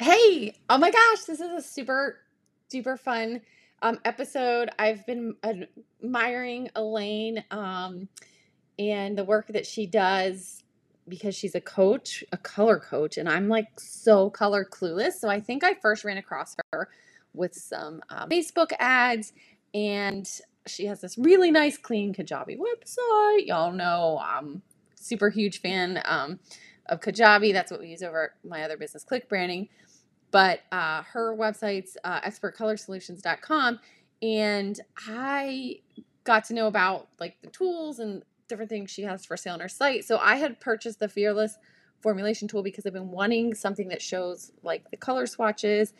Hey, oh my gosh, this is a super duper fun um, episode. I've been admiring Elaine um, and the work that she does because she's a coach, a color coach, and I'm like so color clueless. So I think I first ran across her with some um, Facebook ads, and she has this really nice, clean Kajabi website. Y'all know I'm super huge fan um, of Kajabi. That's what we use over my other business, Click Branding but uh, her website's uh, expertcolorsolutions.com and i got to know about like the tools and different things she has for sale on her site so i had purchased the fearless formulation tool because i've been wanting something that shows like the color swatches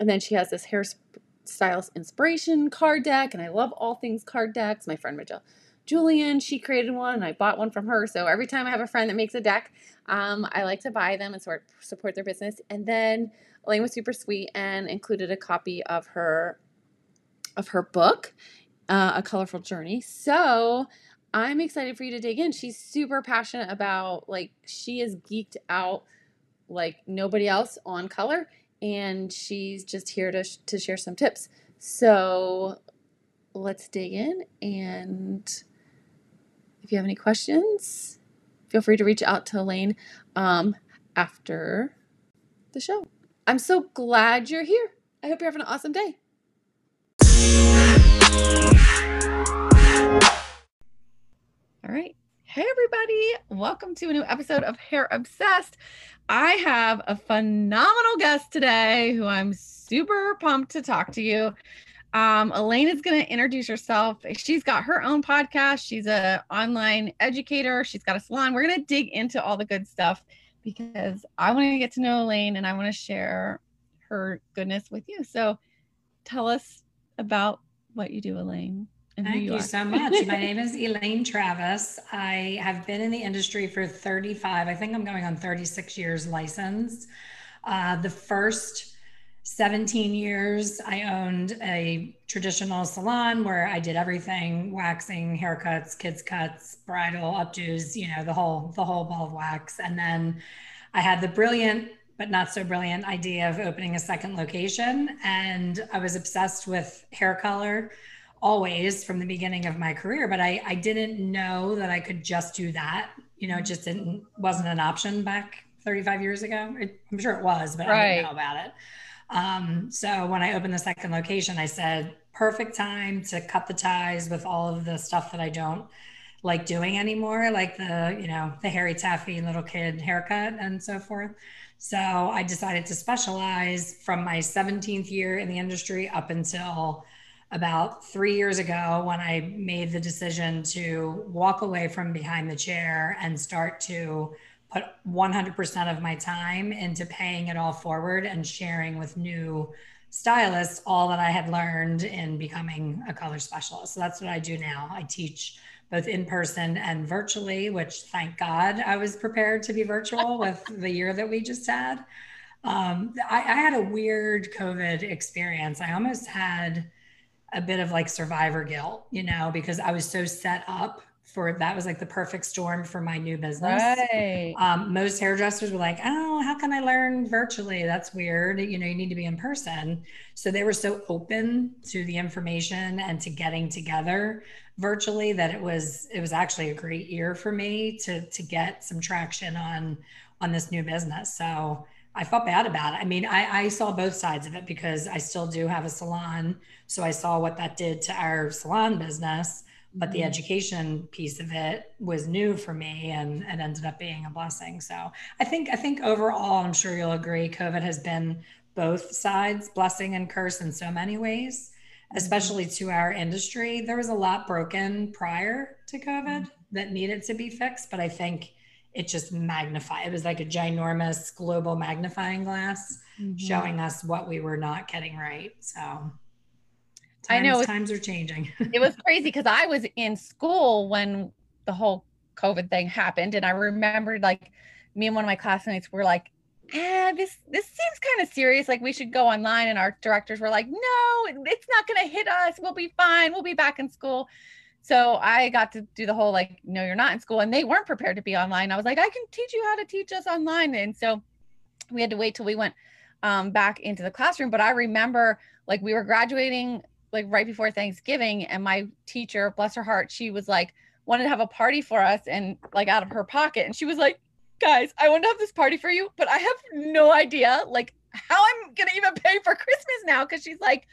and then she has this hairstylist inspiration card deck and i love all things card decks my friend Rachel Julian, she created one and I bought one from her. So every time I have a friend that makes a deck, um, I like to buy them and sort support their business. And then Elaine was super sweet and included a copy of her of her book, uh, A Colorful Journey. So I'm excited for you to dig in. She's super passionate about like she is geeked out like nobody else on color, and she's just here to to share some tips. So let's dig in and if you have any questions, feel free to reach out to Elaine um, after the show. I'm so glad you're here. I hope you're having an awesome day. All right. Hey, everybody. Welcome to a new episode of Hair Obsessed. I have a phenomenal guest today who I'm super pumped to talk to you. Um, Elaine is going to introduce herself. She's got her own podcast. She's an online educator. She's got a salon. We're going to dig into all the good stuff because I want to get to know Elaine and I want to share her goodness with you. So tell us about what you do, Elaine. Thank you, you so much. My name is Elaine Travis. I have been in the industry for 35, I think I'm going on 36 years licensed. Uh, the first 17 years, I owned a traditional salon where I did everything waxing, haircuts, kids' cuts, bridal, updos, you know, the whole, the whole ball of wax. And then I had the brilliant, but not so brilliant idea of opening a second location. And I was obsessed with hair color always from the beginning of my career, but I, I didn't know that I could just do that. You know, it just didn't, wasn't an option back 35 years ago. It, I'm sure it was, but right. I didn't know about it. Um, so when I opened the second location, I said, perfect time to cut the ties with all of the stuff that I don't like doing anymore, like the, you know, the hairy taffy little kid haircut and so forth. So I decided to specialize from my 17th year in the industry up until about three years ago when I made the decision to walk away from behind the chair and start to put 100% of my time into paying it all forward and sharing with new stylists all that I had learned in becoming a color specialist. So that's what I do now. I teach both in person and virtually, which thank God I was prepared to be virtual with the year that we just had. Um, I, I had a weird COVID experience. I almost had a bit of like survivor guilt, you know, because I was so set up for that was like the perfect storm for my new business. Right. Um, most hairdressers were like, "Oh, how can I learn virtually? That's weird. You know, you need to be in person." So they were so open to the information and to getting together virtually that it was it was actually a great year for me to to get some traction on on this new business. So I felt bad about it. I mean, I, I saw both sides of it because I still do have a salon. So I saw what that did to our salon business but the mm-hmm. education piece of it was new for me and it ended up being a blessing so i think i think overall i'm sure you'll agree covid has been both sides blessing and curse in so many ways mm-hmm. especially to our industry there was a lot broken prior to covid mm-hmm. that needed to be fixed but i think it just magnified it was like a ginormous global magnifying glass mm-hmm. showing us what we were not getting right so Times, I know times are changing. it was crazy because I was in school when the whole COVID thing happened, and I remembered like me and one of my classmates were like, "Ah, this this seems kind of serious. Like we should go online." And our directors were like, "No, it's not going to hit us. We'll be fine. We'll be back in school." So I got to do the whole like, "No, you're not in school," and they weren't prepared to be online. I was like, "I can teach you how to teach us online," and so we had to wait till we went um, back into the classroom. But I remember like we were graduating like right before Thanksgiving, and my teacher, bless her heart, she was like wanted to have a party for us and like out of her pocket, and she was like, "Guys, I want to have this party for you, but I have no idea like how I'm gonna even pay for Christmas now." Because she's like,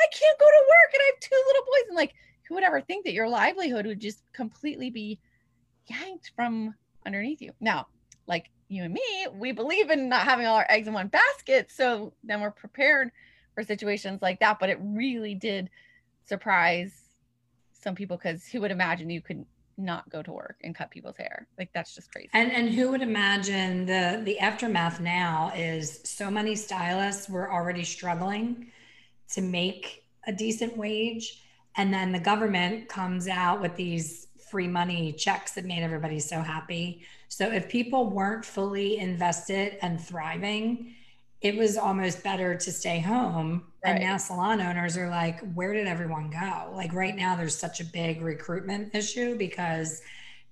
"I can't go to work, and I have two little boys," and like, who would ever think that your livelihood would just completely be yanked from underneath you? Now, like you and me, we believe in not having all our eggs in one basket. So then we're prepared for situations like that. But it really did surprise some people because who would imagine you could not go to work and cut people's hair? Like that's just crazy. And and who would imagine the the aftermath now is so many stylists were already struggling to make a decent wage. And then the government comes out with these free money checks that made everybody so happy. So if people weren't fully invested and thriving, it was almost better to stay home. Right. And now salon owners are like, where did everyone go? Like right now, there's such a big recruitment issue because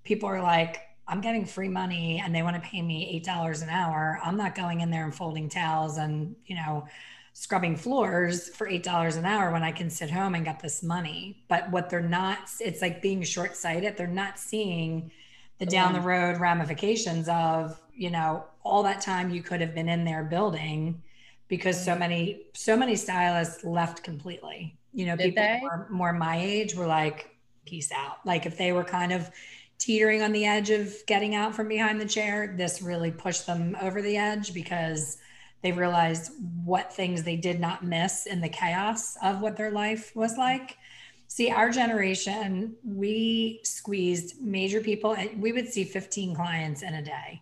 people are like, I'm getting free money and they want to pay me $8 an hour. I'm not going in there and folding towels and, you know, scrubbing floors for $8 an hour when I can sit home and get this money. But what they're not, it's like being short sighted. They're not seeing the down the road ramifications of you know all that time you could have been in there building because so mm-hmm. many so many stylists left completely. You know Did people more, more my age were like peace out. Like if they were kind of teetering on the edge of getting out from behind the chair this really pushed them over the edge because they realized what things they did not miss in the chaos of what their life was like. See, our generation, we squeezed major people, and we would see 15 clients in a day.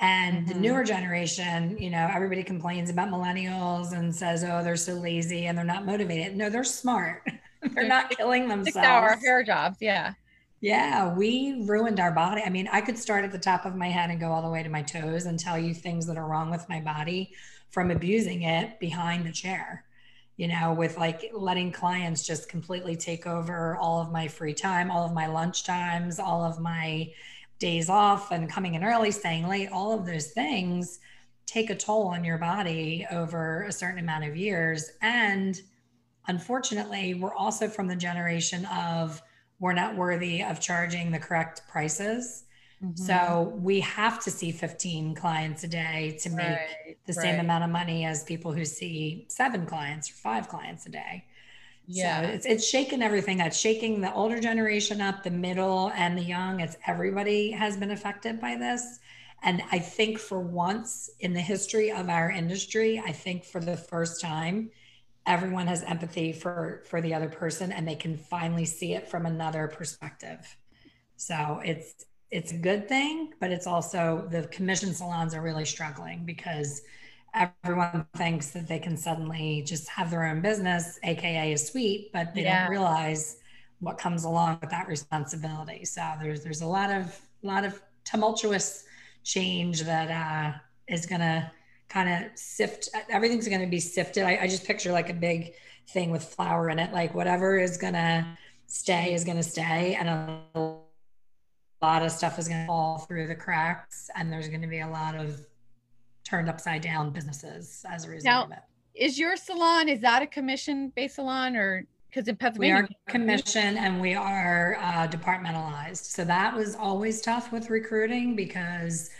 And mm-hmm. the newer generation, you know, everybody complains about millennials and says, oh, they're so lazy and they're not motivated. No, they're smart. they're not killing themselves. Six hour hair jobs. Yeah. Yeah, we ruined our body. I mean, I could start at the top of my head and go all the way to my toes and tell you things that are wrong with my body from abusing it behind the chair you know, with like letting clients just completely take over all of my free time, all of my lunch times, all of my days off and coming in early, staying late, all of those things take a toll on your body over a certain amount of years. And unfortunately, we're also from the generation of we're not worthy of charging the correct prices. Mm-hmm. So we have to see 15 clients a day to make right, the same right. amount of money as people who see seven clients or five clients a day. Yeah. So it's it's shaking everything. It's shaking the older generation up, the middle and the young. It's everybody has been affected by this. And I think for once in the history of our industry, I think for the first time, everyone has empathy for for the other person and they can finally see it from another perspective. So it's it's a good thing, but it's also the commission salons are really struggling because everyone thinks that they can suddenly just have their own business, aka a suite, but they yeah. don't realize what comes along with that responsibility. So there's there's a lot of lot of tumultuous change that uh, is gonna kind of sift. Everything's gonna be sifted. I, I just picture like a big thing with flour in it. Like whatever is gonna stay is gonna stay, and a lot of stuff is going to fall through the cracks and there's going to be a lot of turned upside down businesses as a result now, of it. Is your salon, is that a commission based salon or because in Pennsylvania? We are commission and we are uh, departmentalized. So that was always tough with recruiting because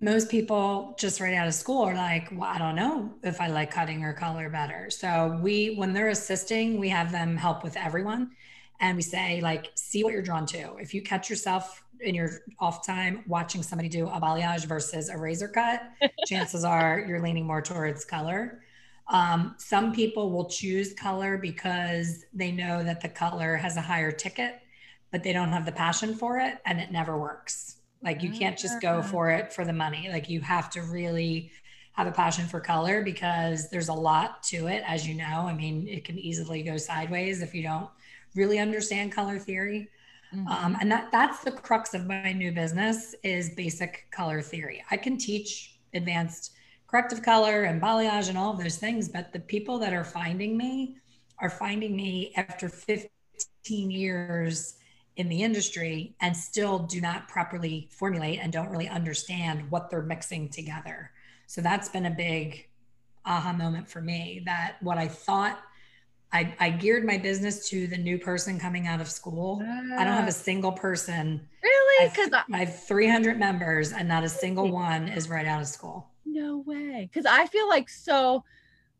most people just right out of school are like, well, I don't know if I like cutting or color better. So we, when they're assisting, we have them help with everyone and we say like see what you're drawn to if you catch yourself in your off time watching somebody do a balayage versus a razor cut chances are you're leaning more towards color um, some people will choose color because they know that the color has a higher ticket but they don't have the passion for it and it never works like you can't just go ah. for it for the money like you have to really have a passion for color because there's a lot to it as you know i mean it can easily go sideways if you don't really understand color theory. Mm-hmm. Um, and that that's the crux of my new business is basic color theory. I can teach advanced corrective color and balayage and all of those things, but the people that are finding me are finding me after 15 years in the industry and still do not properly formulate and don't really understand what they're mixing together. So that's been a big aha moment for me that what I thought I, I geared my business to the new person coming out of school. Uh, I don't have a ah. single person. Really? Because I, I, have 300 members and not a single one is right out of school. No way. Because I feel like so.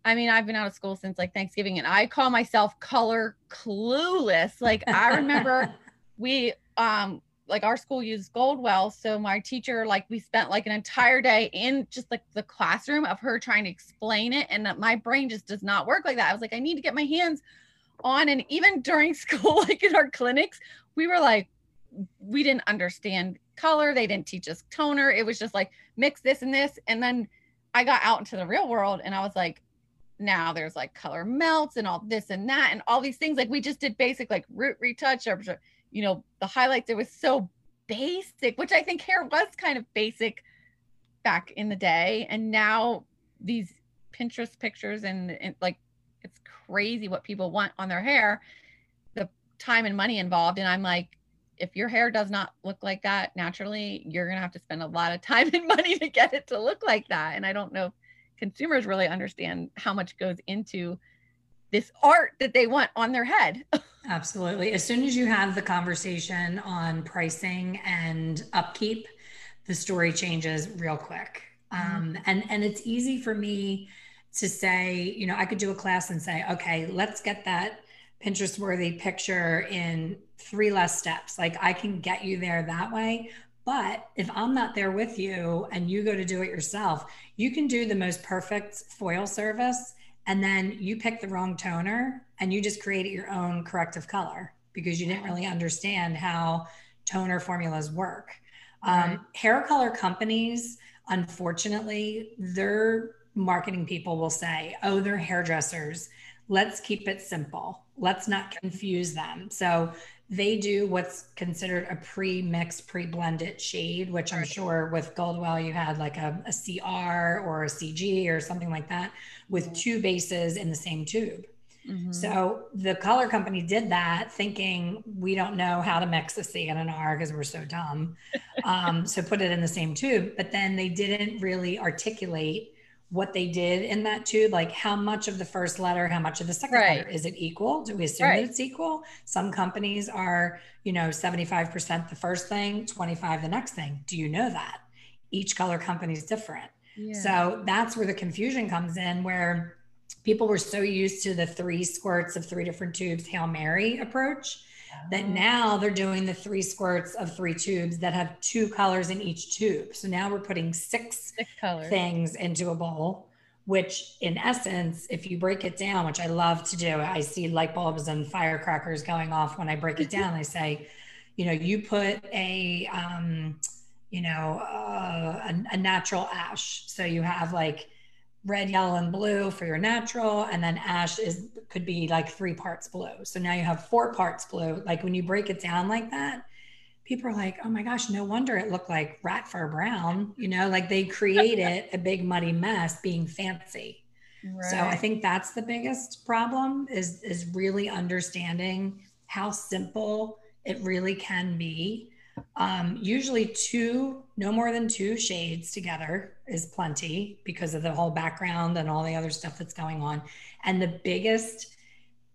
I mean, I've been out of school since like Thanksgiving, and I call myself color clueless. Like I remember we um like our school used Goldwell. So my teacher, like we spent like an entire day in just like the classroom of her trying to explain it. And my brain just does not work like that. I was like, I need to get my hands on. And even during school, like in our clinics, we were like, we didn't understand color. They didn't teach us toner. It was just like mix this and this. And then I got out into the real world and I was like, now there's like color melts and all this and that and all these things. Like we just did basic like root retouch or you know, the highlights, it was so basic, which I think hair was kind of basic back in the day. And now these Pinterest pictures and, and like it's crazy what people want on their hair, the time and money involved. And I'm like, if your hair does not look like that naturally, you're going to have to spend a lot of time and money to get it to look like that. And I don't know if consumers really understand how much goes into this art that they want on their head. Absolutely. As soon as you have the conversation on pricing and upkeep, the story changes real quick. Mm-hmm. Um, and and it's easy for me to say, you know, I could do a class and say, okay, let's get that Pinterest worthy picture in three less steps. Like I can get you there that way. But if I'm not there with you and you go to do it yourself, you can do the most perfect foil service and then you pick the wrong toner and you just created your own corrective color because you didn't really understand how toner formulas work. Um, right. Um, hair color companies, unfortunately, their marketing people will say, oh, they're hairdressers. Let's keep it simple. Let's not confuse them. So they do what's considered a pre-mixed, pre-blended shade, which I'm sure with Goldwell you had like a, a CR or a CG or something like that with mm-hmm. two bases in the same tube. Mm-hmm. So the color company did that thinking we don't know how to mix a C and an R because we're so dumb. Um, so put it in the same tube, but then they didn't really articulate what they did in that tube, like how much of the first letter, how much of the second right. letter, is it equal? Do we assume right. that it's equal? Some companies are, you know, 75% the first thing, 25 the next thing. Do you know that? Each color company is different. Yeah. So that's where the confusion comes in, where people were so used to the three squirts of three different tubes Hail Mary approach that now they're doing the three squirts of three tubes that have two colors in each tube. So now we're putting six, six colors. things into a bowl, which in essence, if you break it down, which I love to do, I see light bulbs and firecrackers going off when I break it down. I say, you know, you put a, um, you know, uh, a, a natural ash. So you have like red, yellow, and blue for your natural, and then ash is could be like three parts blue. So now you have four parts blue. Like when you break it down like that, people are like, "Oh my gosh, no wonder it looked like rat fur brown." You know, like they created a big muddy mess being fancy. Right. So I think that's the biggest problem is is really understanding how simple it really can be um, usually two, no more than two shades together is plenty because of the whole background and all the other stuff that's going on. And the biggest,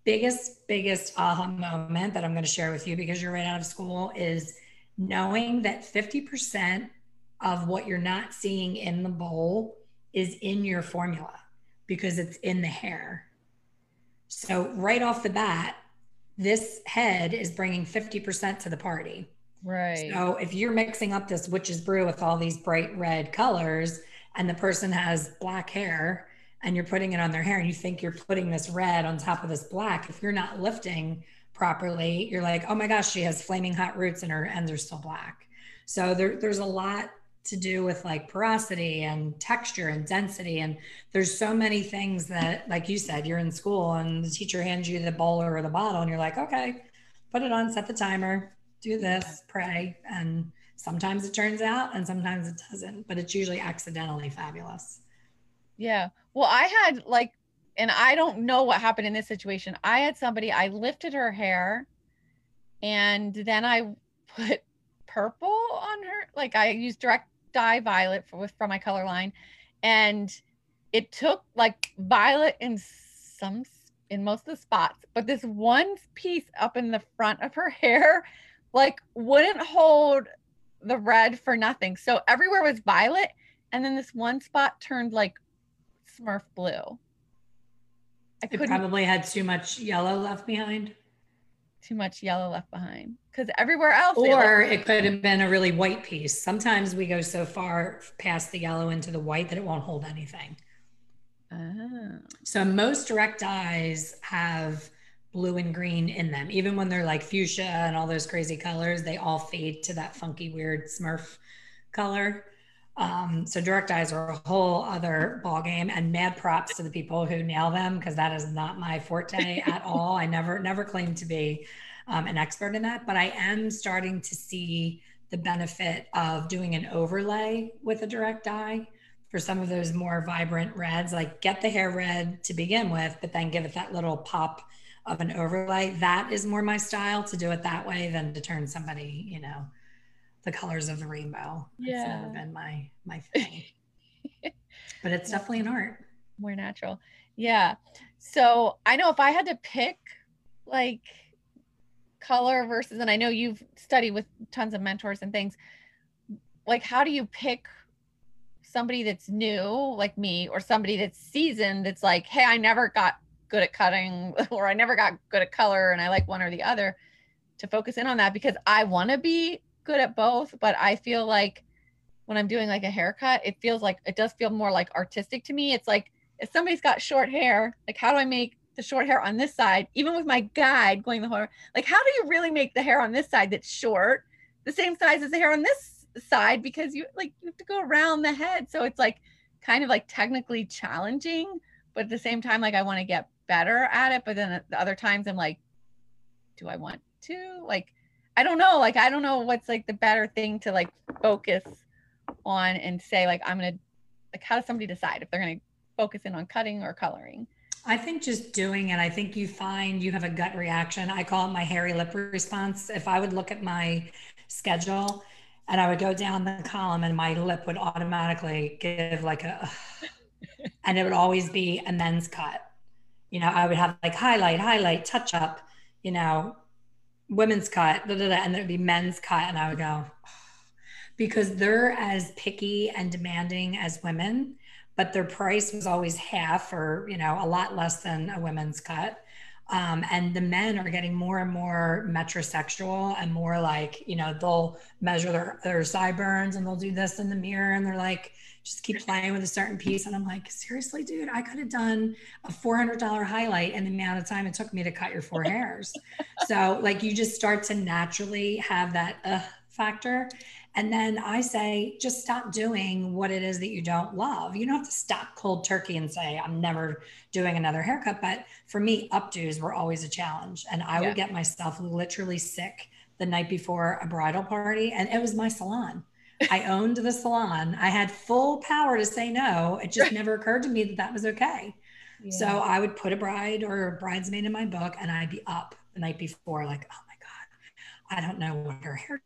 biggest, biggest aha moment that I'm going to share with you because you're right out of school is knowing that 50% of what you're not seeing in the bowl is in your formula because it's in the hair. So, right off the bat, this head is bringing 50% to the party. Right. So if you're mixing up this witch's brew with all these bright red colors and the person has black hair and you're putting it on their hair and you think you're putting this red on top of this black, if you're not lifting properly, you're like, oh my gosh, she has flaming hot roots and her ends are still black. So there, there's a lot to do with like porosity and texture and density. And there's so many things that, like you said, you're in school and the teacher hands you the bowl or the bottle and you're like, okay, put it on, set the timer, do this, pray. And sometimes it turns out and sometimes it doesn't, but it's usually accidentally fabulous. Yeah. Well, I had like, and I don't know what happened in this situation. I had somebody, I lifted her hair and then I put purple on her. Like I used direct dye violet for, from my color line. And it took like violet in some in most of the spots, but this one piece up in the front of her hair like wouldn't hold the red for nothing. So everywhere was violet and then this one spot turned like smurf blue. I it probably had too much yellow left behind. Too much yellow left behind because everywhere else, or it, it could have been a really white piece. Sometimes we go so far past the yellow into the white that it won't hold anything. Oh. So most direct dyes have blue and green in them. Even when they're like fuchsia and all those crazy colors, they all fade to that funky, weird Smurf color. Um, so direct dyes are a whole other ball game and mad props to the people who nail them because that is not my forte at all. I never, never claimed to be um, an expert in that, but I am starting to see the benefit of doing an overlay with a direct dye for some of those more vibrant reds, like get the hair red to begin with, but then give it that little pop of an overlay. That is more my style to do it that way than to turn somebody, you know, the colors of the rainbow. Yeah. It's never been my my thing. but it's definitely an art. More natural. Yeah. So I know if I had to pick like color versus and I know you've studied with tons of mentors and things, like how do you pick somebody that's new like me or somebody that's seasoned that's like, hey, I never got good at cutting or I never got good at color and I like one or the other to focus in on that because I want to be good at both, but I feel like when I'm doing like a haircut, it feels like it does feel more like artistic to me. It's like if somebody's got short hair, like how do I make the short hair on this side, even with my guide going the whole like how do you really make the hair on this side that's short the same size as the hair on this side because you like you have to go around the head. So it's like kind of like technically challenging, but at the same time, like I want to get better at it. But then the other times I'm like, do I want to? Like, I don't know. Like, I don't know what's like the better thing to like focus on and say, like, I'm to, like, how does somebody decide if they're to focus in on cutting or coloring? I think just doing it, I think you find you have a gut reaction. I call it my hairy lip response. If I would look at my schedule and I would go down the column and my lip would automatically give like a, and it would always be a men's cut. You know, I would have like highlight, highlight, touch up, you know, women's cut, da, da, da, and there'd be men's cut. And I would go, because they're as picky and demanding as women, but their price was always half or, you know, a lot less than a women's cut. Um, and the men are getting more and more metrosexual and more like, you know, they'll measure their, their sideburns and they'll do this in the mirror and they're like, just keep playing with a certain piece. And I'm like, seriously, dude, I could have done a $400 highlight in the amount of time it took me to cut your four hairs. so, like, you just start to naturally have that uh, factor. And then I say, just stop doing what it is that you don't love. You don't have to stop cold turkey and say, I'm never doing another haircut. But for me, updos were always a challenge. And I yeah. would get myself literally sick the night before a bridal party. And it was my salon. I owned the salon. I had full power to say no. It just never occurred to me that that was okay. Yeah. So I would put a bride or a bridesmaid in my book and I'd be up the night before, like, oh my God, I don't know what her hair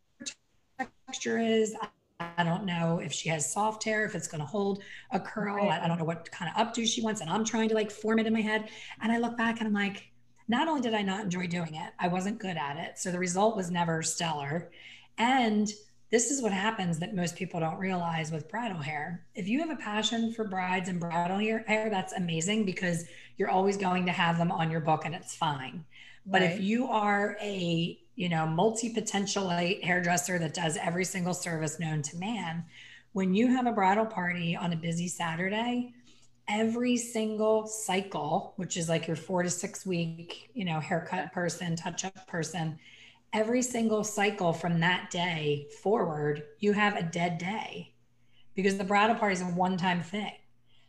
texture is. I don't know if she has soft hair, if it's going to hold a curl. I don't know what kind of updo she wants. And I'm trying to like form it in my head. And I look back and I'm like, not only did I not enjoy doing it, I wasn't good at it. So the result was never stellar. And this is what happens that most people don't realize with bridal hair. If you have a passion for brides and bridal hair, that's amazing because you're always going to have them on your book and it's fine. But right. if you are a, you know, multi-potentialite hairdresser that does every single service known to man, when you have a bridal party on a busy Saturday, every single cycle, which is like your four to six week, you know, haircut person, touch up person, every single cycle from that day forward, you have a dead day because the bridal party is a one time thing.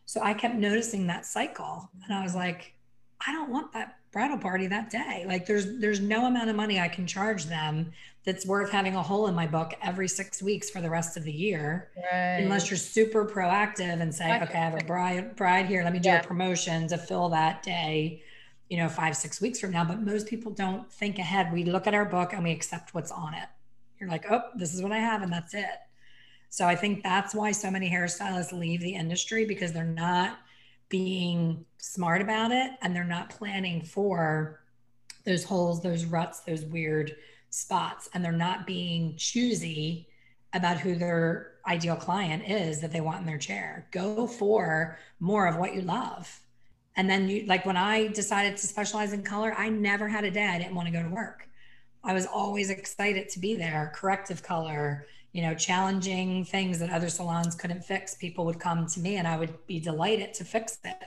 So I kept noticing that cycle and I was like, I don't want that bridal party that day. Like there's there's no amount of money I can charge them that's worth having a hole in my book every six weeks for the rest of the year. Right. Unless you're super proactive and say, okay, I have a bride bride here. Let me do yeah. a promotion to fill that day, you know, five, six weeks from now. But most people don't think ahead. We look at our book and we accept what's on it. You're like, oh, this is what I have, and that's it. So I think that's why so many hairstylists leave the industry because they're not being smart about it and they're not planning for those holes, those ruts, those weird spots, and they're not being choosy about who their ideal client is that they want in their chair. Go for more of what you love. And then you like when I decided to specialize in color, I never had a day I didn't want to go to work. I was always excited to be there, corrective color, you know, challenging things that other salons couldn't fix. People would come to me and I would be delighted to fix it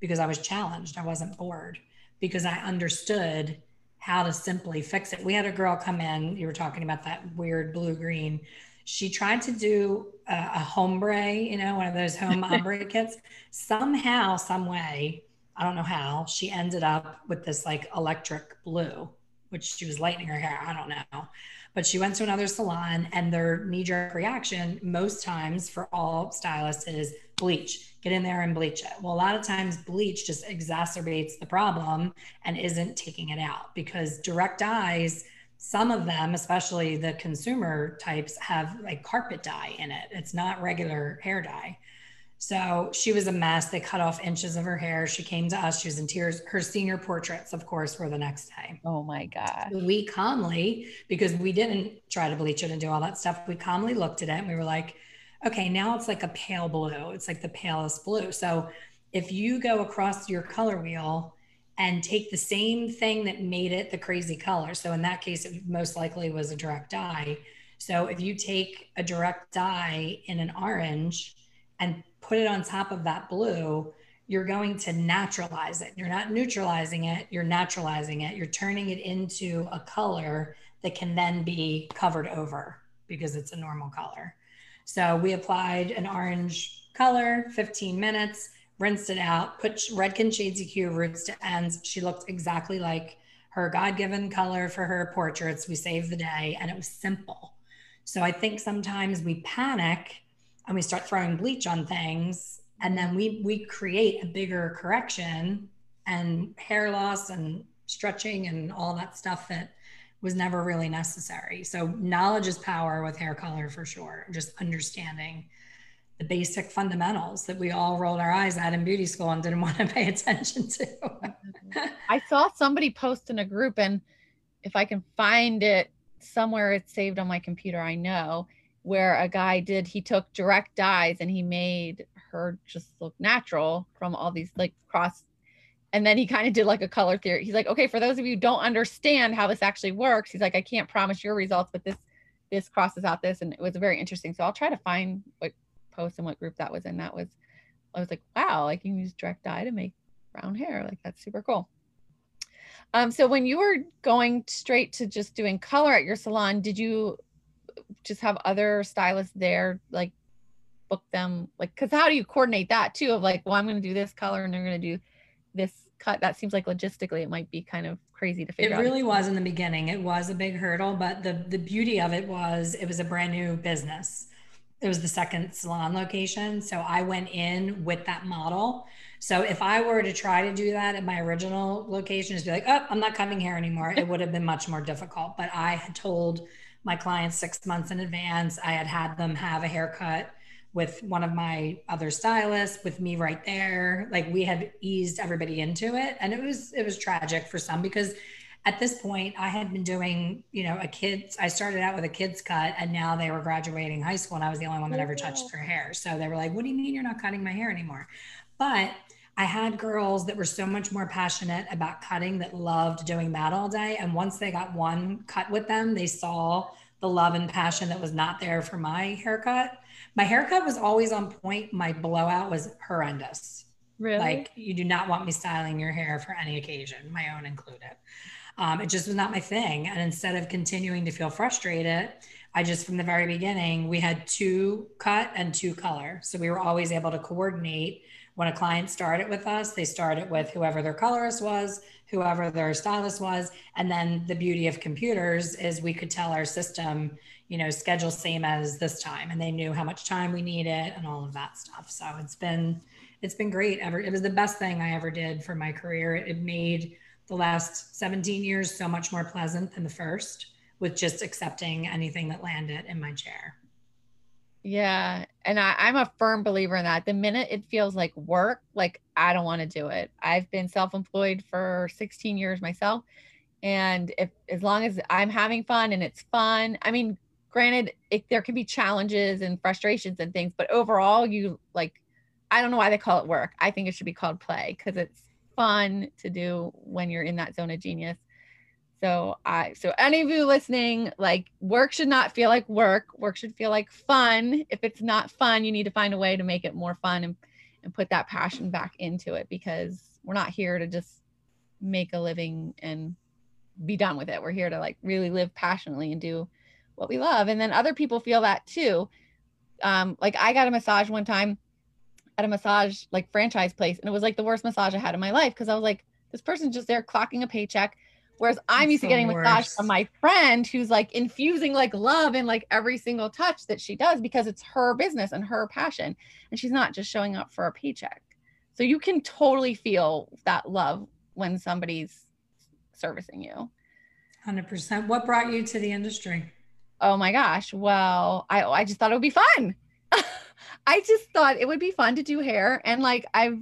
because I was challenged. I wasn't bored because I understood how to simply fix it. We had a girl come in, you were talking about that weird blue green. She tried to do a, a ombre, you know, one of those home ombre kits. Somehow, some way, I don't know how, she ended up with this like electric blue, which she was lightening her hair. I don't know. But she went to another salon and their knee jerk reaction, most times for all stylists, is bleach get in there and bleach it. Well, a lot of times bleach just exacerbates the problem and isn't taking it out because direct dyes, some of them, especially the consumer types, have like carpet dye in it. It's not regular hair dye. So she was a mess. They cut off inches of her hair. She came to us. She was in tears. Her senior portraits, of course, were the next day. Oh my God. We calmly, because we didn't try to bleach it and do all that stuff, we calmly looked at it and we were like, okay, now it's like a pale blue. It's like the palest blue. So if you go across your color wheel and take the same thing that made it the crazy color, so in that case, it most likely was a direct dye. So if you take a direct dye in an orange and put it on top of that blue, you're going to naturalize it. You're not neutralizing it, you're naturalizing it. You're turning it into a color that can then be covered over because it's a normal color. So we applied an orange color, 15 minutes, rinsed it out, put Redken Shades EQ roots to ends. She looked exactly like her God given color for her portraits. We saved the day and it was simple. So I think sometimes we panic and we start throwing bleach on things and then we we create a bigger correction and hair loss and stretching and all that stuff that was never really necessary. So knowledge is power with hair color for sure. Just understanding the basic fundamentals that we all rolled our eyes at in beauty school and didn't want to pay attention to. I saw somebody post in a group and if I can find it somewhere it's saved on my computer, I know where a guy did he took direct dyes and he made her just look natural from all these like cross and then he kind of did like a color theory. He's like, okay, for those of you don't understand how this actually works, he's like, I can't promise your results, but this this crosses out this, and it was very interesting. So I'll try to find what post and what group that was in. That was, I was like, wow, like you can use direct dye to make brown hair. Like that's super cool. Um, so when you were going straight to just doing color at your salon, did you just have other stylists there, like book them, like, cause how do you coordinate that too? Of like, well, I'm going to do this color and they're going to do this cut that seems like logistically it might be kind of crazy to figure it out. It really was in the beginning. It was a big hurdle, but the the beauty of it was it was a brand new business. It was the second salon location, so I went in with that model. So if I were to try to do that at my original location, just be like, "Oh, I'm not cutting hair anymore," it would have been much more difficult. But I had told my clients six months in advance. I had had them have a haircut with one of my other stylists with me right there. Like we had eased everybody into it. And it was it was tragic for some because at this point i had been doing you know a kids i started out with a kids cut and now they were graduating high school and i was the only one that ever touched their hair. So they were like what do you mean you're not cutting my hair anymore? But I had girls that were so much more passionate about cutting that loved doing that all day. And once they got one cut with them, they saw the love and passion that was not there for my haircut. My haircut was always on point. My blowout was horrendous. Really? Like you do not want me styling your hair for any occasion, my own included. Um, it just was not my thing. And instead of continuing to feel frustrated, I just from the very beginning, we had two cut and two color. So we were always able to coordinate when a client started with us, they started with whoever their colorist was, whoever their stylist was. And then the beauty of computers is we could tell our system, you know, schedule same as this time. And they knew how much time we needed and all of that stuff. So it's been, it's been great. Ever, it was the best thing I ever did for my career. It made the last 17 years so much more pleasant than the first with just accepting anything that landed in my chair. Yeah. And I, I'm a firm believer in that. The minute it feels like work, like I don't want to do it. I've been self employed for 16 years myself. And if as long as I'm having fun and it's fun, I mean, granted, it, there can be challenges and frustrations and things, but overall, you like, I don't know why they call it work. I think it should be called play because it's fun to do when you're in that zone of genius. So I so any of you listening, like work should not feel like work. Work should feel like fun. If it's not fun, you need to find a way to make it more fun and and put that passion back into it because we're not here to just make a living and be done with it. We're here to like really live passionately and do what we love. And then other people feel that too. Um, like I got a massage one time at a massage like franchise place, and it was like the worst massage I had in my life because I was like, this person's just there clocking a paycheck Whereas I'm used to getting massage from my friend who's like infusing like love in like every single touch that she does because it's her business and her passion. And she's not just showing up for a paycheck. So you can totally feel that love when somebody's servicing you. 100%. What brought you to the industry? Oh my gosh. Well, I I just thought it would be fun. I just thought it would be fun to do hair and like I've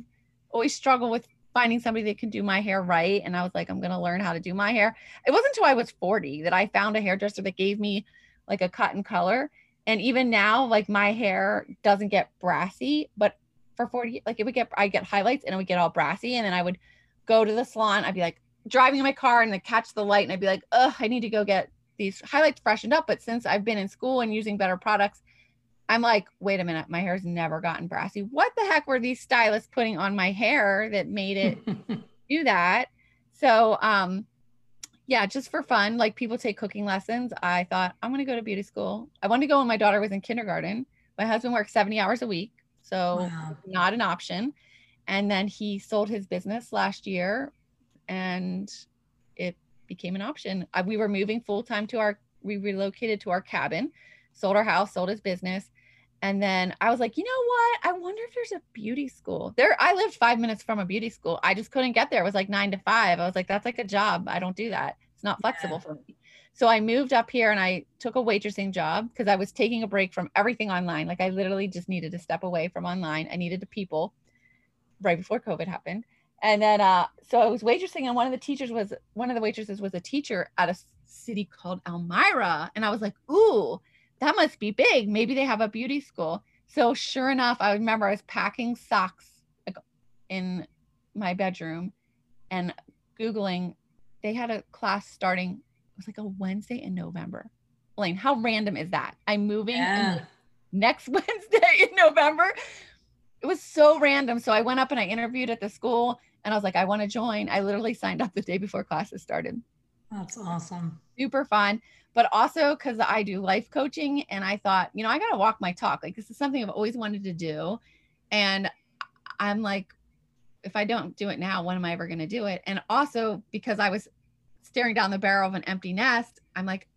always struggled with finding somebody that can do my hair right. And I was like, I'm going to learn how to do my hair. It wasn't until I was 40 that I found a hairdresser that gave me like a and color. And even now, like my hair doesn't get brassy, but for 40, like it would get, I get highlights and it would get all brassy. And then I would go to the salon. I'd be like driving in my car and then catch the light and I'd be like, oh, I need to go get these highlights freshened up. But since I've been in school and using better products, I'm like, wait a minute, my hair's never gotten brassy. What the heck were these stylists putting on my hair that made it do that? So, um, yeah, just for fun, like people take cooking lessons. I thought I'm going to go to beauty school. I wanted to go when my daughter was in kindergarten. My husband worked 70 hours a week, so wow. not an option. And then he sold his business last year, and it became an option. I, we were moving full time to our. We relocated to our cabin, sold our house, sold his business, and then I was like, you know what? I wonder if there's a beauty school. There, I lived five minutes from a beauty school. I just couldn't get there. It was like nine to five. I was like, that's like a job. I don't do that. It's not flexible yeah. for me. So I moved up here and I took a waitressing job because I was taking a break from everything online. Like I literally just needed to step away from online. I needed the people right before COVID happened. And then uh so I was waitressing and one of the teachers was one of the waitresses was a teacher at a city called Elmira. And I was like, ooh, that must be big. Maybe they have a beauty school. So sure enough, I remember I was packing socks in my bedroom and Googling, they had a class starting, it was like a Wednesday in November. Elaine, how random is that? I'm moving yeah. next Wednesday in November. It was so random. So I went up and I interviewed at the school and I was like, I want to join. I literally signed up the day before classes started. That's awesome. Super fun but also because I do life coaching and I thought, you know, I got to walk my talk. Like, this is something I've always wanted to do. And I'm like, if I don't do it now, when am I ever going to do it? And also because I was staring down the barrel of an empty nest, I'm like,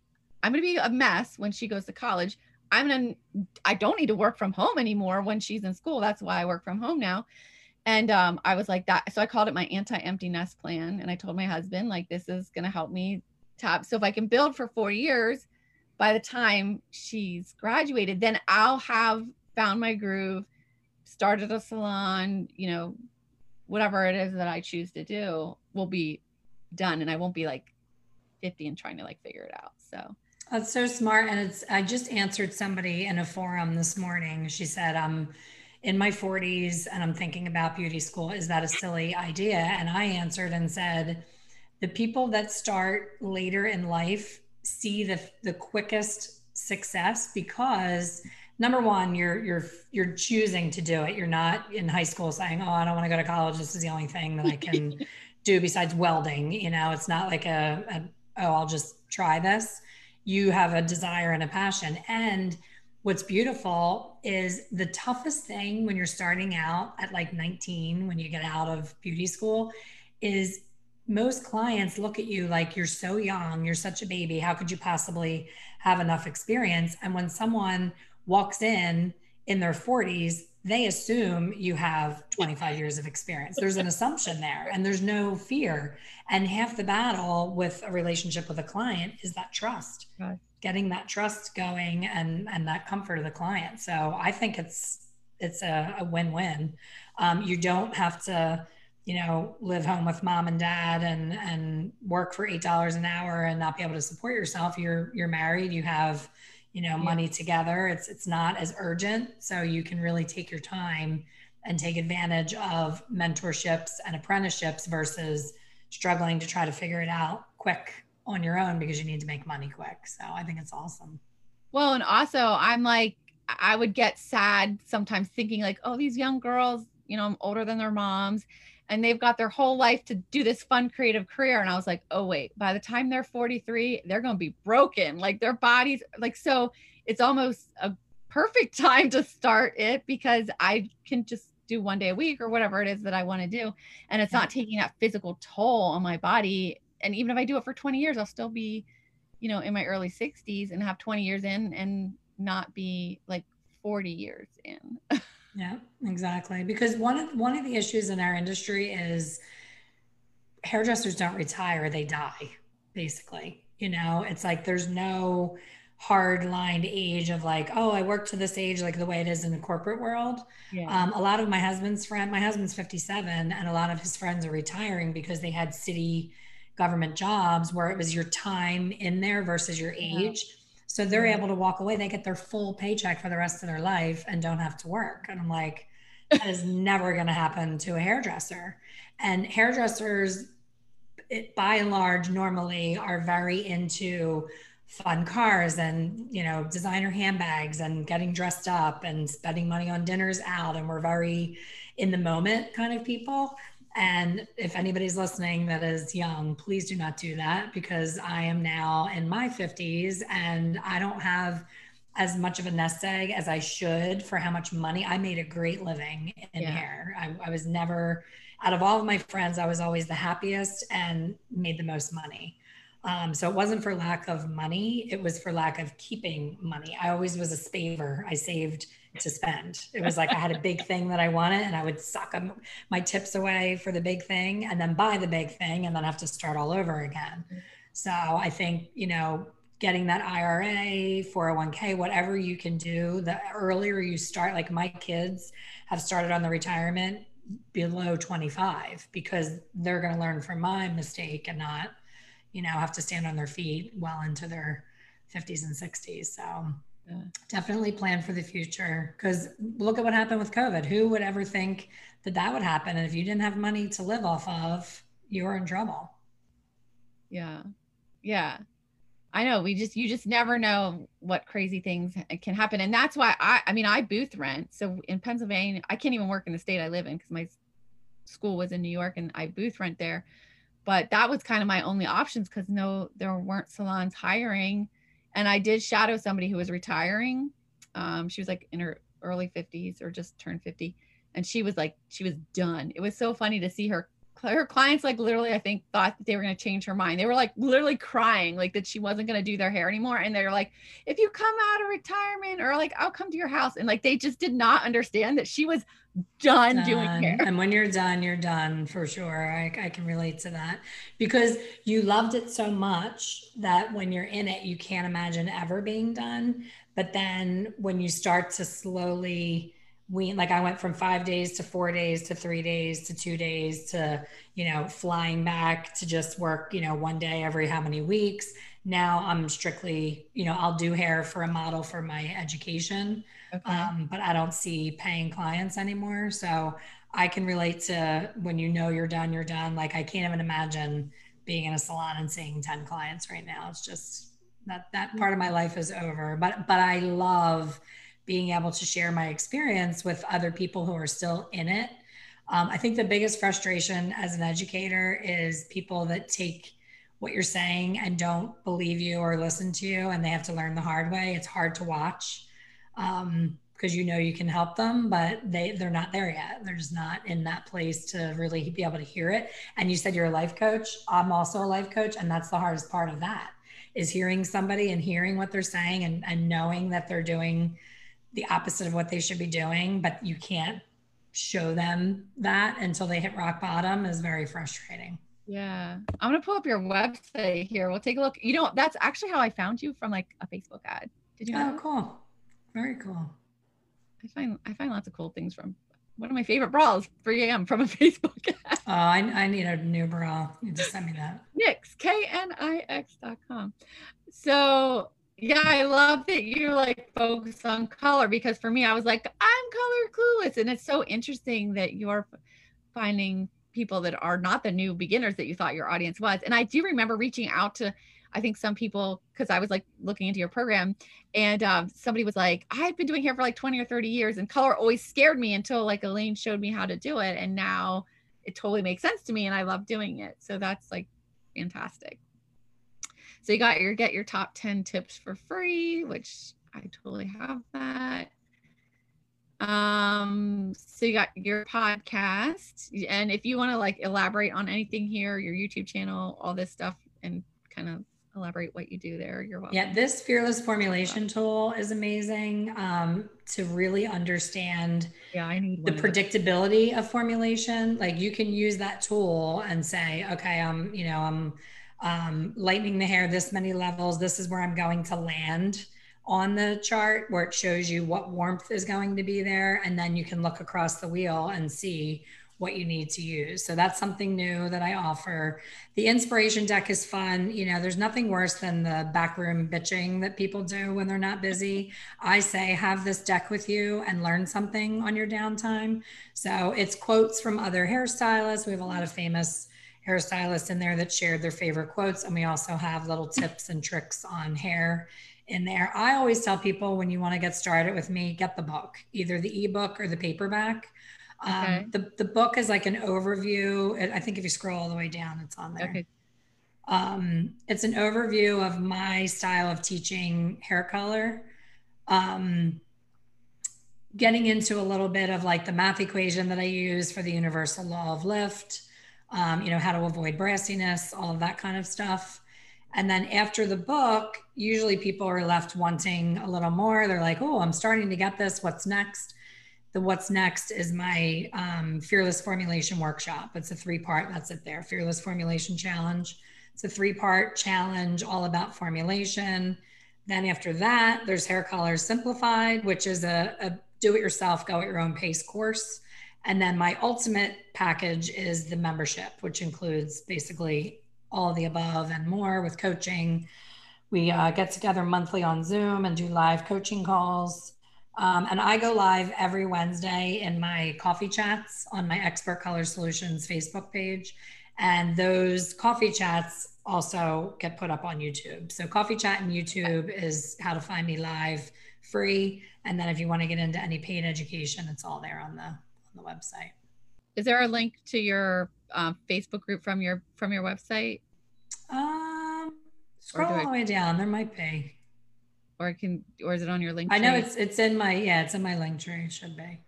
I'm going to be a mess when she goes to college. I'm going to, I don't need to work from home anymore when she's in school. That's why I work from home now. And um, I was like that. So I called it my anti empty nest plan. And I told my husband, like, this is going to help me top. So if I can build for four years, by the time she's graduated, then I'll have found my groove, started a salon, you know, whatever it is that I choose to do will be done. And I won't be like 50 and trying to like figure it out. So that's so smart. And it's, I just answered somebody in a forum this morning. She said, I'm in my 40s and I'm thinking about beauty school. Is that a silly idea? And I answered and said, the people that start later in life see the the quickest success because number one you're you're you're choosing to do it. You're not in high school saying oh i don't want to go to college. This is the only thing that i can do besides welding. You know it's not like a, a oh i'll just try this. You have a desire and a passion. And what's beautiful is the toughest thing when you're starting out at like 19 when you get out of beauty school is most clients look at you like you're so young, you're such a baby. How could you possibly have enough experience? And when someone walks in in their 40s, they assume you have 25 years of experience. There's an assumption there and there's no fear. And half the battle with a relationship with a client is that trust. getting that trust going and and that comfort of the client. So I think it's it's a, a win-win. Um, you don't have to, you know, live home with mom and dad and and work for eight dollars an hour and not be able to support yourself. You're you're married. You have, you know, money together. It's it's not as urgent, so you can really take your time and take advantage of mentorships and apprenticeships versus struggling to try to figure it out quick on your own because you need to make money quick. So I think it's awesome. Well, and also I'm like, I would get sad sometimes thinking like, oh, these young girls, you know, I'm older than their moms and they've got their whole life to do this fun creative career. And I was like, oh, wait, by the time they're 43, they're going to be broken. Like their bodies, like, so it's almost a perfect time to start it because I can just do one day a week or whatever it is that I want to do. And it's not taking that physical toll on my body and even if I do it for 20 years, I'll still be, you know, in my early 60s and have 20 years in and not be like 40 years in. yeah, exactly. Because one of one of the issues in our industry is hairdressers don't retire, they die, basically. You know, it's like there's no hard lined age of like, oh, I work to this age, like the way it is in the corporate world. Yeah. Um, a lot of my husband's friend, my husband's 57, and a lot of his friends are retiring because they had city government jobs where it was your time in there versus your age. Yeah. So they're yeah. able to walk away. They get their full paycheck for the rest of their life and don't have to work. And I'm like, that is never going to happen to a hairdresser. And hairdressers, it, by and large, normally are very into fun cars and you know designer handbags and getting dressed up and spending money on dinners out and we're very in the moment kind of people and if anybody's listening that is young, please do not do that because I am now in my 50s and I don't have as much of a nest egg as I should for how much money I made a great living in yeah. hair. I, I was never, out of all of my friends, I was always the happiest and made the most money. Um, so it wasn't for lack of money, it was for lack of keeping money. I always was a saver. I saved to spend. It was like I had a big thing that I wanted and I would suck my tips away for the big thing and then buy the big thing and then have to start all over again. So I think, you know, getting that IRA, 401k, whatever you can do, the earlier you start, like my kids have started on the retirement below 25 because they're going to learn from my mistake and not, you know, have to stand on their feet well into their 50s and 60s. So Definitely plan for the future because look at what happened with COVID. Who would ever think that that would happen? And if you didn't have money to live off of, you were in trouble. Yeah. Yeah. I know. We just, you just never know what crazy things can happen. And that's why I, I mean, I booth rent. So in Pennsylvania, I can't even work in the state I live in because my school was in New York and I booth rent there. But that was kind of my only options because no, there weren't salons hiring and I did shadow somebody who was retiring. Um, she was like in her early 50s or just turned 50. And she was like, she was done. It was so funny to see her. Her clients, like, literally, I think, thought that they were going to change her mind. They were like, literally crying, like, that she wasn't going to do their hair anymore. And they're like, if you come out of retirement, or like, I'll come to your house. And like, they just did not understand that she was done, done, doing hair. And when you're done, you're done for sure. I, I can relate to that because you loved it so much that when you're in it, you can't imagine ever being done. But then when you start to slowly we like I went from five days to four days to three days to two days to, you know, flying back to just work, you know, one day every how many weeks. Now I'm strictly, you know, I'll do hair for a model for my education Okay. Um, but I don't see paying clients anymore. So I can relate to when you know you're done, you're done. Like I can't even imagine being in a salon and seeing 10 clients right now. It's just that that part of my life is over. But but I love being able to share my experience with other people who are still in it. Um, I think the biggest frustration as an educator is people that take what you're saying and don't believe you or listen to you and they have to learn the hard way. It's hard to watch um, because you know you can help them, but they they're not there yet. They're just not in that place to really be able to hear it. And you said you're a life coach. I'm also a life coach, and that's the hardest part of that is hearing somebody and hearing what they're saying and, and knowing that they're doing the opposite of what they should be doing, but you can't show them that until they hit rock bottom is very frustrating. Yeah. I'm gonna pull up your website here. We'll take a look. You know, that's actually how I found you from like a Facebook ad. Did you know? Oh, cool. Very cool. I find I find lots of cool things from one of my favorite bras, 3 a.m. from a Facebook ad. Oh, I, I need a new bra. You just send me that. Knix, K-N-I-X dot com. So yeah, I love that you like focus on color because for me, I was like, I'm color clueless. And it's so interesting that you're finding people that are not the new beginners that you thought your audience was. And I do remember reaching out to, I think some people, because I was like looking into your program, and um, somebody was like, I had been doing hair for like 20 or 30 years, and color always scared me until like Elaine showed me how to do it. And now it totally makes sense to me, and I love doing it. So that's like fantastic. So you got your get your top 10 tips for free, which I totally have that. Um, so you got your podcast, and if you want to like elaborate on anything here, your YouTube channel, all this stuff, and kind of elaborate what you do there, you're welcome. Yeah, this fearless formulation tool is amazing um, to really understand yeah, I need the predictability of formulation. Like you can use that tool and say, okay, I'm, you know, I'm um, lightening the hair this many levels. This is where I'm going to land on the chart where it shows you what warmth is going to be there. And then you can look across the wheel and see what you need to use. So that's something new that I offer. The inspiration deck is fun. You know, there's nothing worse than the backroom bitching that people do when they're not busy. I say, have this deck with you and learn something on your downtime. So it's quotes from other hairstylists. We have a lot of famous hairstylists in there that shared their favorite quotes. And we also have little tips and tricks on hair in there. I always tell people when you want to get started with me, get the book, either the ebook or the paperback. Um, okay. Um, the, the book is like an overview. I think if you scroll all the way down, it's on there. Okay. Um, it's an overview of my style of teaching hair color. Um, getting into a little bit of like the math equation that I use for the universal law of lift, um, you know, how to avoid brassiness, all of that kind of stuff. And then after the book, usually people are left wanting a little more. They're like, oh, I'm starting to get this. What's next? The what's next is my um, fearless formulation workshop. It's a three part, that's it there, fearless formulation challenge. It's a three part challenge all about formulation. Then after that, there's hair colors simplified, which is a, a do it yourself, go at your own pace course. And then my ultimate package is the membership, which includes basically all the above and more with coaching. We uh, get together monthly on Zoom and do live coaching calls. Um, and I go live every Wednesday in my coffee chats on my Expert Color Solutions Facebook page. And those coffee chats also get put up on YouTube. So, coffee chat and YouTube is how to find me live free. And then if you want to get into any paid education, it's all there on the the website. Is there a link to your uh, Facebook group from your from your website? Um, scroll all the way down. There might be. Or can, or is it on your link? I know it's it's in my yeah, it's in my link tree. It should be.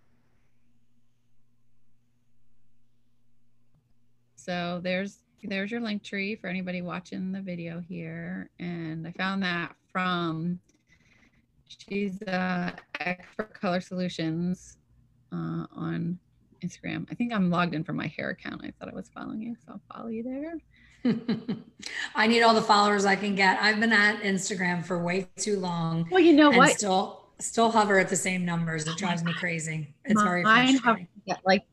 So there's there's your link tree for anybody watching the video here, and I found that from she's uh, expert color solutions uh, on Instagram. I think I'm logged in from my hair account. I thought I was following you, so I'll follow you there. I need all the followers I can get. I've been at Instagram for way too long. Well, you know what? Still, still hover at the same numbers. It drives me crazy. It's very frustrating. Have, like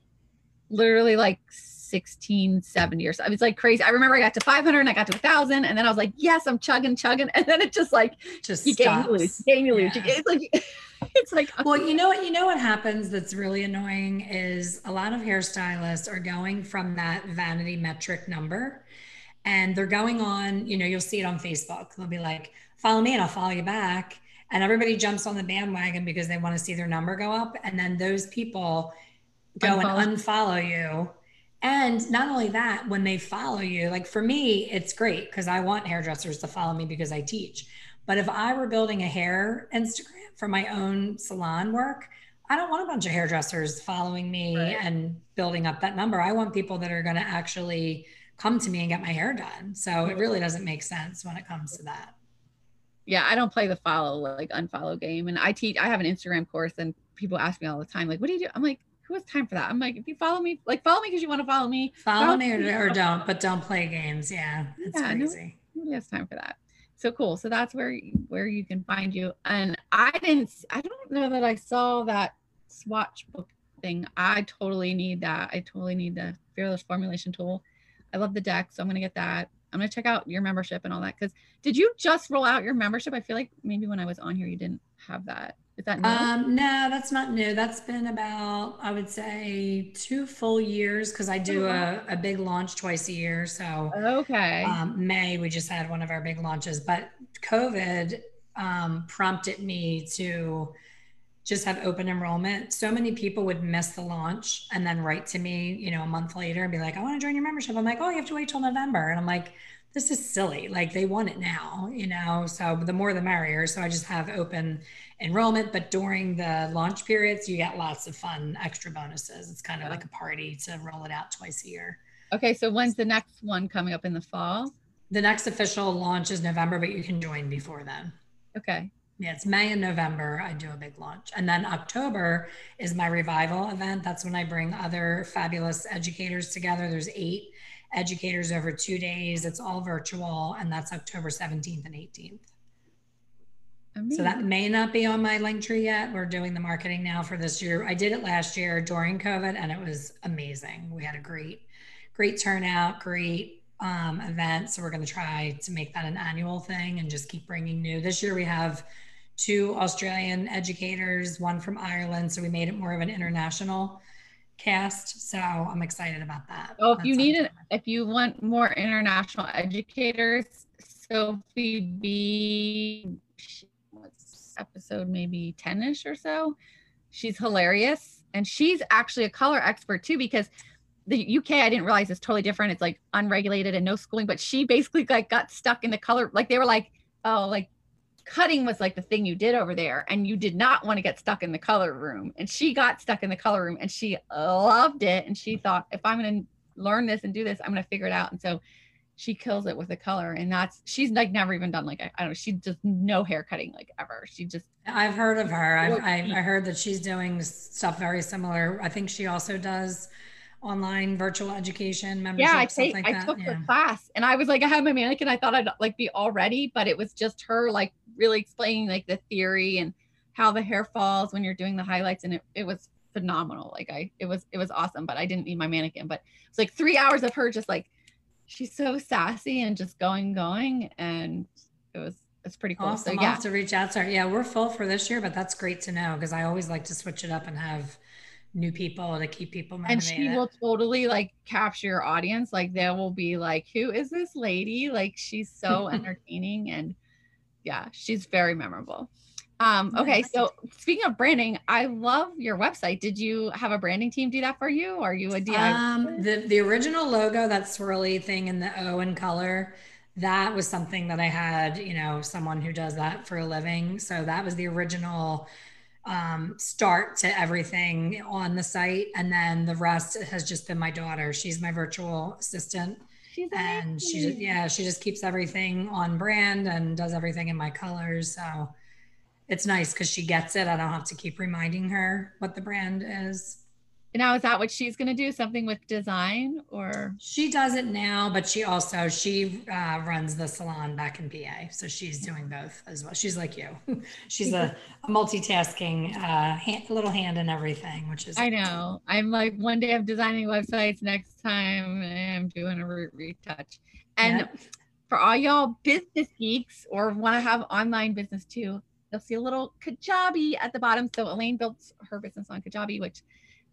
literally like 16, 17 years. I was like crazy. I remember I got to 500 and I got to a thousand and then I was like, yes, I'm chugging, chugging. And then it just like, just you gain, you lose, gain, you lose. It's like, it's like, well, you know what, you know what happens that's really annoying is a lot of hairstylists are going from that vanity metric number and they're going on, you know, you'll see it on Facebook. They'll be like, follow me and I'll follow you back. And everybody jumps on the bandwagon because they want to see their number go up. And then those people go unfollow. and unfollow you. And not only that, when they follow you, like for me, it's great because I want hairdressers to follow me because I teach. But if I were building a hair Instagram for my own salon work, I don't want a bunch of hairdressers following me right. and building up that number. I want people that are going to actually come to me and get my hair done. So it really doesn't make sense when it comes to that. Yeah, I don't play the follow like unfollow game. And I teach I have an Instagram course and people ask me all the time, like, what do you do? I'm like, who has time for that? I'm like, if you follow me, like follow me because you want to follow me. Follow me or, or don't, but don't play games. Yeah, it's Yeah, crazy. Nobody has time for that. So cool. So that's where where you can find you. And I didn't. I don't know that I saw that swatch book thing. I totally need that. I totally need the fearless formulation tool. I love the deck, so I'm gonna get that. I'm gonna check out your membership and all that. Because did you just roll out your membership? I feel like maybe when I was on here, you didn't have that. Is that new? Um, no, that's not new. That's been about, I would say, two full years because I do Oh, a, a big launch twice a year. So okay. um, May, we just had one of our big launches, but COVID um, prompted me to just have open enrollment. So many people would miss the launch and then write to me, you know, a month later and be like, I want to join your membership. I'm like, oh, you have to wait till November. And I'm like, this is silly. Like they want it now, you know, so the more the merrier. So I just have open enrollment, but during the launch periods, you get lots of fun extra bonuses. It's kind of like a party to roll it out twice a year. okay. So when's the next one coming up in the fall? The next official launch is November, but you can join before then. Okay. Yeah, it's May and November. I do a big launch. And then October is my revival event. That's when I bring other fabulous educators together. There's eight educators over two days. It's all virtual, and that's October 17th and 18th. So that may not be on my link tree yet. We're doing the marketing now for this year. I did it last year during COVID, and it was amazing. We had a great, great turnout, great um, event. So we're going to try to make that an annual thing and just keep bringing new. This year we have two Australian educators, one from Ireland. So we made it more of an international cast. So I'm excited about that. Oh, if you need it, if you want more international educators, Sophie B, episode maybe 10ish or so. She's hilarious. And she's actually a color expert too, because the UK, I didn't realize is totally different. It's like unregulated and no schooling, but she basically like got stuck in the color. Like they were like, oh, like cutting was like the thing you did over there and you did not want to get stuck in the color room and she got stuck in the color room and she loved it and she thought if i'm going to learn this and do this i'm going to figure it out and so she kills it with the color and that's she's like never even done like i I don't know she does no hair cutting like ever she just I've heard of her. I've, Well, I, she- I heard that she's doing stuff very similar. I think she also does online virtual education membership. yeah i stuff take like i that. took yeah. her class and i was like i had my mannequin i thought i'd like be all ready but it was just her like really explaining like the theory and how the hair falls when you're doing the highlights and it, it was phenomenal like i it was it was awesome but i didn't need my mannequin but it's like three hours of her just like she's so sassy and just going going and it was it's pretty cool Awesome. so I'll yeah have to reach out to her. Yeah, we're full for this year, but that's great to know because I always like to switch it up and have new people to keep people and she will totally like capture your audience. Like they will be like who is this lady? Like she's so entertaining and yeah she's very memorable. Um okay so speaking of branding i love your website. Did you have a branding team do that for you? Or are you a DIY Um, the the original logo, that swirly thing in the O in color, that was something that I had, you know, someone who does that for a living. So that was the original um, start to everything on the site, and then the rest has just been my daughter. She's my virtual assistant, she's and she just yeah, she just keeps everything on brand and does everything in my colors. So it's nice because she gets it. I don't have to keep reminding her what the brand is. Now is that what she's going to do something with design or She does it now, but she also she uh, runs the salon back in PA, so she's doing both as well. She's like you. she's a, a multitasking uh, hand, little hand in everything, which is i know i'm like one day i'm designing websites next time i'm doing a re- retouch and Yep. for all y'all business geeks or want to have online business too, you'll see a little Kajabi at the bottom. So Elaine built her business on Kajabi, which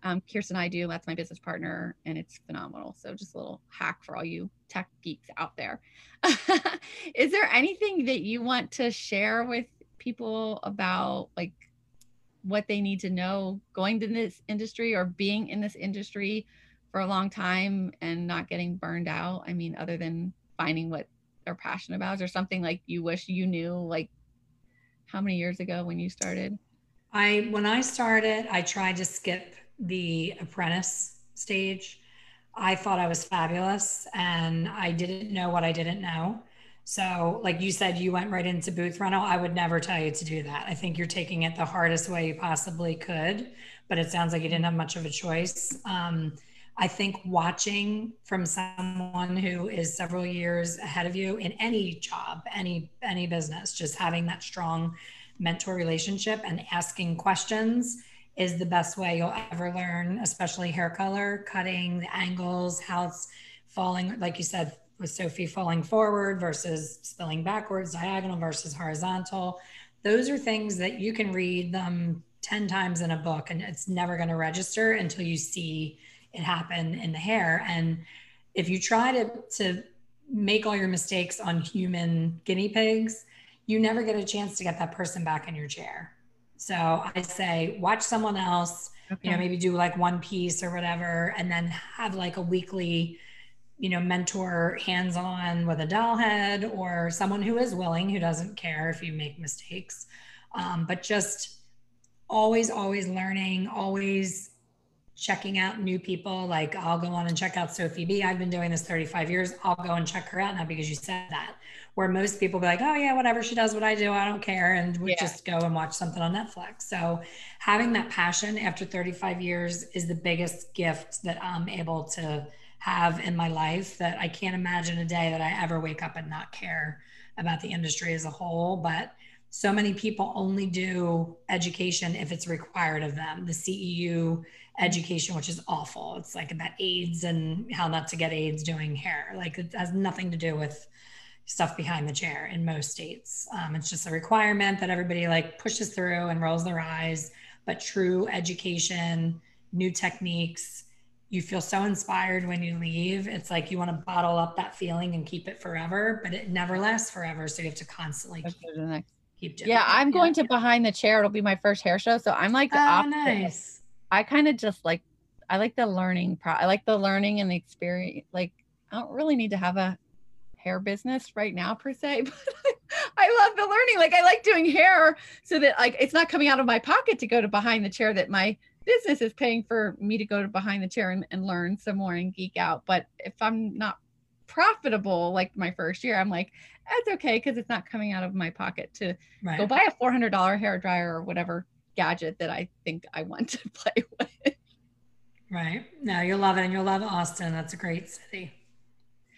um, Kirsten and I do. That's my business partner, and it's phenomenal. So just a little hack for all you tech geeks out there. Is there anything that you want to share with people about like what they need to know going to this industry or being in this industry for a long time and not getting burned out? I mean, other than finding what they're passionate about, there something like you wish you knew like how many years ago when you started? I when I started, I tried to skip the apprentice stage. I thought I was fabulous and I didn't know what I didn't know. So, like you said, you went right into booth rental. I would never tell you to do that. I think you're taking it the hardest way you possibly could, but it sounds like you didn't have much of a choice. Um, I think watching from someone who is several years ahead of you in any job, any any business, just having that strong mentor relationship and asking questions is the best way you'll ever learn, especially hair color, cutting, the angles, how it's falling, like you said, with Sophie falling forward versus spilling backwards, diagonal versus horizontal. Those are things that you can read them 10 times in a book and it's never going to register until you see it happen in the hair. And if you try to, to make all your mistakes on human guinea pigs, you never get a chance to get that person back in your chair. So I say, watch someone else, okay. you know, maybe do like one piece or whatever, and then have like a weekly, you know, mentor hands on with a doll head or someone who is willing, who doesn't care if you make mistakes. Um, but just always, always learning, always checking out new people. Like I'll go on and check out Sophie B. I've been doing this 35 years. I'll go and check her out now because you said that. Where most people be like, oh yeah, whatever she does, what I do, I don't care, and we yeah. just go and watch something on Netflix. So having that passion after 35 years is the biggest gift that I'm able to have in my life. That I can't imagine a day that I ever wake up and not care about the industry as a whole. But so many people only do education if it's required of them. The CEU education, which is awful. It's like about AIDS and how not to get AIDS doing hair. Like it has nothing to do with stuff behind the chair in most states. Um, it's just a requirement that everybody like pushes through and rolls their eyes. But true education, new techniques, you feel so inspired when you leave. It's like you want to bottle up that feeling and keep it forever, but it never lasts forever. So you have to constantly keep, keep doing yeah, it. I'm going to behind the chair. It'll be my first hair show. So I'm like the oh, opposite. Nice I kind of just like I like the learning pro I like the learning and the experience. Like I don't really need to have a hair business right now per se, but I love the learning. Like I like doing hair so that like it's not coming out of my pocket to go to behind the chair that my business is paying for me to go to behind the chair and, and learn some more and geek out. But if I'm not profitable like my first year, I'm like, that's okay because it's not coming out of my pocket to right. go buy a $400 hair dryer or whatever gadget that I think I want to play with. Right. No, you'll love it. And you'll love Austin. That's a great city.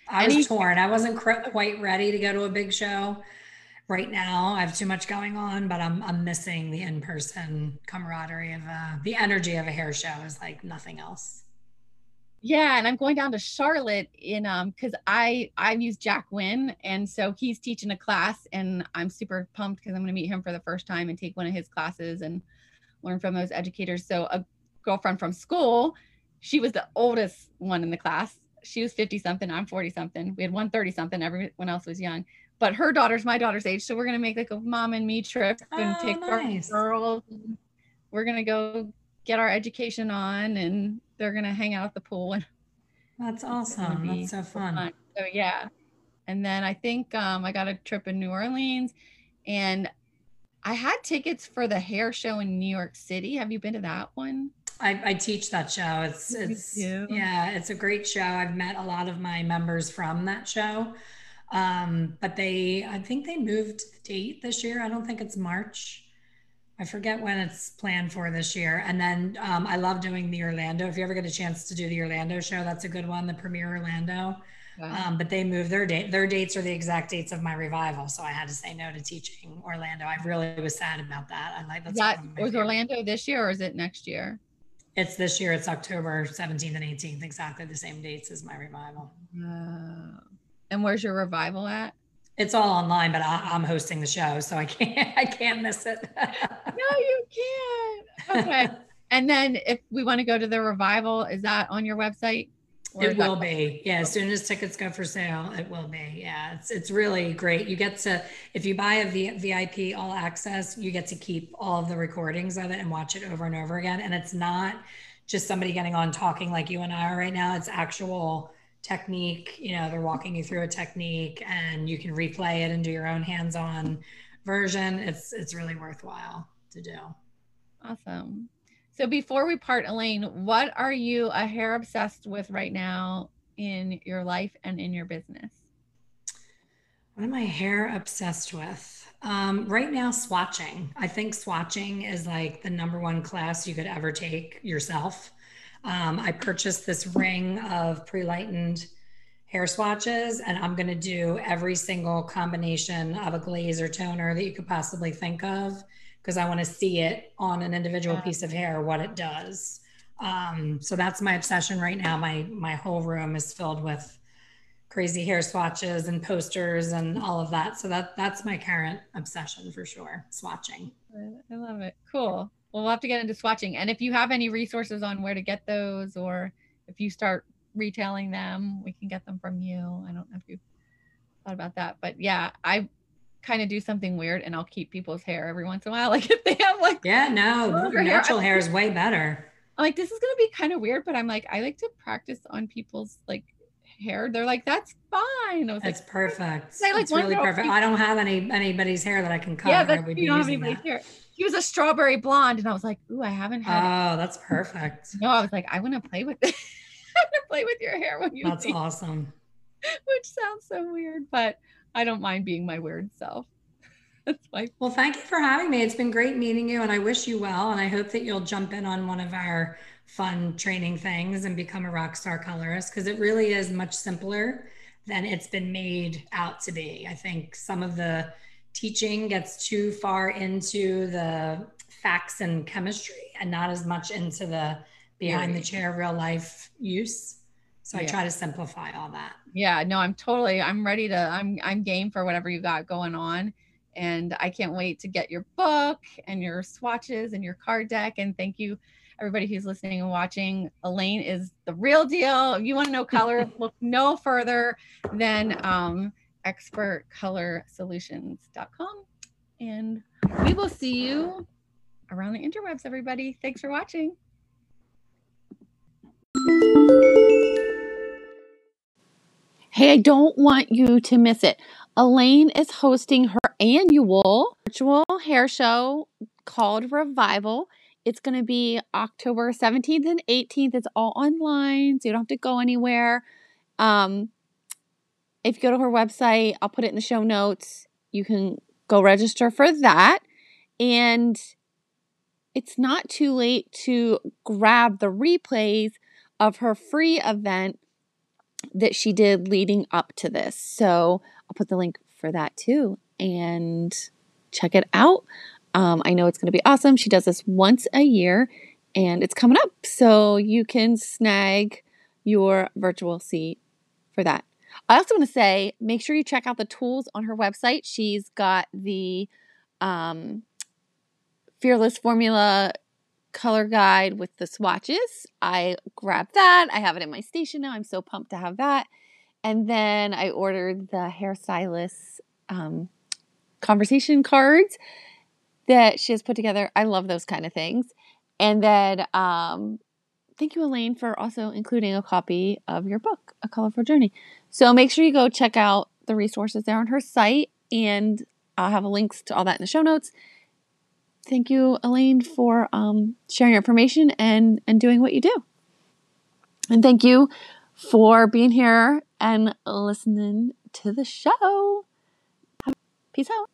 I was torn. I wasn't quite ready to go to a big show right now. I have too much going on, but I'm, I'm missing the in-person camaraderie of uh, the energy of a hair show is like nothing else. Yeah, and I'm going down to Charlotte in um because I I've used Jack Winn and so he's teaching a class and I'm super pumped because I'm gonna meet him for the first time and take one of his classes and learn from those educators. So a girlfriend from school, she was the oldest one in the class. She was 50 something, I'm 40 something. We had one 30 something, everyone else was young. But her daughter's my daughter's age. So we're gonna make like a mom and me trip and oh, take nice. our girls. We're gonna go get our education on and they're gonna hang out at the pool and that's awesome. That's so fun. fun. So yeah. And then I think um, I got a trip in New Orleans and I had tickets for the hair show in New York City. Have you been to that one? I, I teach that show. It's it's yeah, it's a great show. I've met a lot of my members from that show. Um, but they I think they moved the date this year. I don't think it's March. I forget when it's planned for this year. And then um, I love doing the Orlando. If you ever get a chance to do the Orlando show, that's a good one, the premiere Orlando. Um, but they moved their date. Their dates are the exact dates of my revival, so I had to say no to teaching Orlando. I really was sad about that. I like that's that was Orlando this year or is it next year? It's this year. It's October 17th and 18th, exactly the same dates as my revival. Uh, and where's your revival at? It's all online, but I, am hosting the show, so I can't I can't miss it. no, you can't. Okay. and then if we want to go to the revival, is that on your website? It will be. Yeah, as soon as tickets go for sale, it will be. Yeah, it's it's really great. You get to if you buy a v, VIP all access, you get to keep all of the recordings of it and watch it over and over again. And it's not just somebody getting on talking like you and I are right now. It's actual technique you know they're walking you through a technique and you can replay it and do your own hands-on version it's it's really worthwhile to do awesome so before we part elaine what are you a hair obsessed with right now in your life and in your business What am I hair obsessed with? Um, right now, swatching. I think swatching is like the number one class you could ever take yourself. Um, I purchased this ring of pre lightened hair swatches, and I'm going to do every single combination of a glaze or toner that you could possibly think of because I want to see it on an individual piece of hair, what it does. Um, so that's my obsession right now. My my whole room is filled with crazy hair swatches and posters and all of that. So that that's my current obsession for sure. Swatching. I love it. Cool. Well, we'll have to get into swatching. And if you have any resources on where to get those, or if you start retailing them, we can get them from you. I don't know if you thought about that, but yeah, I kind of do something weird and I'll keep people's hair every once in a while. Like if they have like yeah, no, natural hair, hair is way better. I'm like this is gonna be kind of weird, but I'm like I like to practice on people's like hair. They're like, that's fine. I was that's like, perfect. I like really perfect. I don't have any anybody's hair that I can cut. Yeah, that's, you don't have anybody's that. hair. He was a strawberry blonde, and I was like, ooh, I haven't had. Oh, it. that's perfect. No, I was like, I want to play with it. I want to play with your hair when you. That's leave. awesome. Which sounds so weird, but I don't mind being my weird self. That's why. Well, thank you for having me. It's been great meeting you, and I wish you well. And I hope that you'll jump in on one of our fun training things and become a rock star colorist because it really is much simpler than it's been made out to be. I think some of the teaching gets too far into the facts and chemistry and not as much into the behind the chair real life use. So yeah. I try to simplify all that. Yeah, no, I'm totally I'm ready to I'm I'm game for whatever you got going on and I can't wait to get your book and your swatches and your card deck and thank you everybody who's listening and watching. Elaine is the real deal. If you want to know color, look no further than um, expertcolorsolutions.com. And we will see you around the interwebs, everybody. Thanks for watching. Hey, I don't want you to miss it. Elaine is hosting her annual virtual hair show called Revival. It's going to be October 17th and 18th. It's all online, so you don't have to go anywhere. Um, if you go to her website, I'll put it in the show notes. You can go register for that. And it's not too late to grab the replays of her free event that she did leading up to this. So I'll put the link for that too and check it out. Um, I know it's going to be awesome. She does this once a year and it's coming up. So you can snag your virtual seat for that. I also want to say make sure you check out the tools on her website. She's got the um, Fearless Formula color guide with the swatches. I grabbed that. I have it in my station now. I'm so pumped to have that. And then I ordered the hairstylist um, conversation cards that she has put together. I love those kind of things. And then um, thank you, Elaine, for also including a copy of your book, A Colorful Journey. So make sure you go check out the resources there on her site, and I'll have links to all that in the show notes. Thank you, Elaine, for um, sharing your information and, and doing what you do. And thank you for being here and listening to the show. Peace out.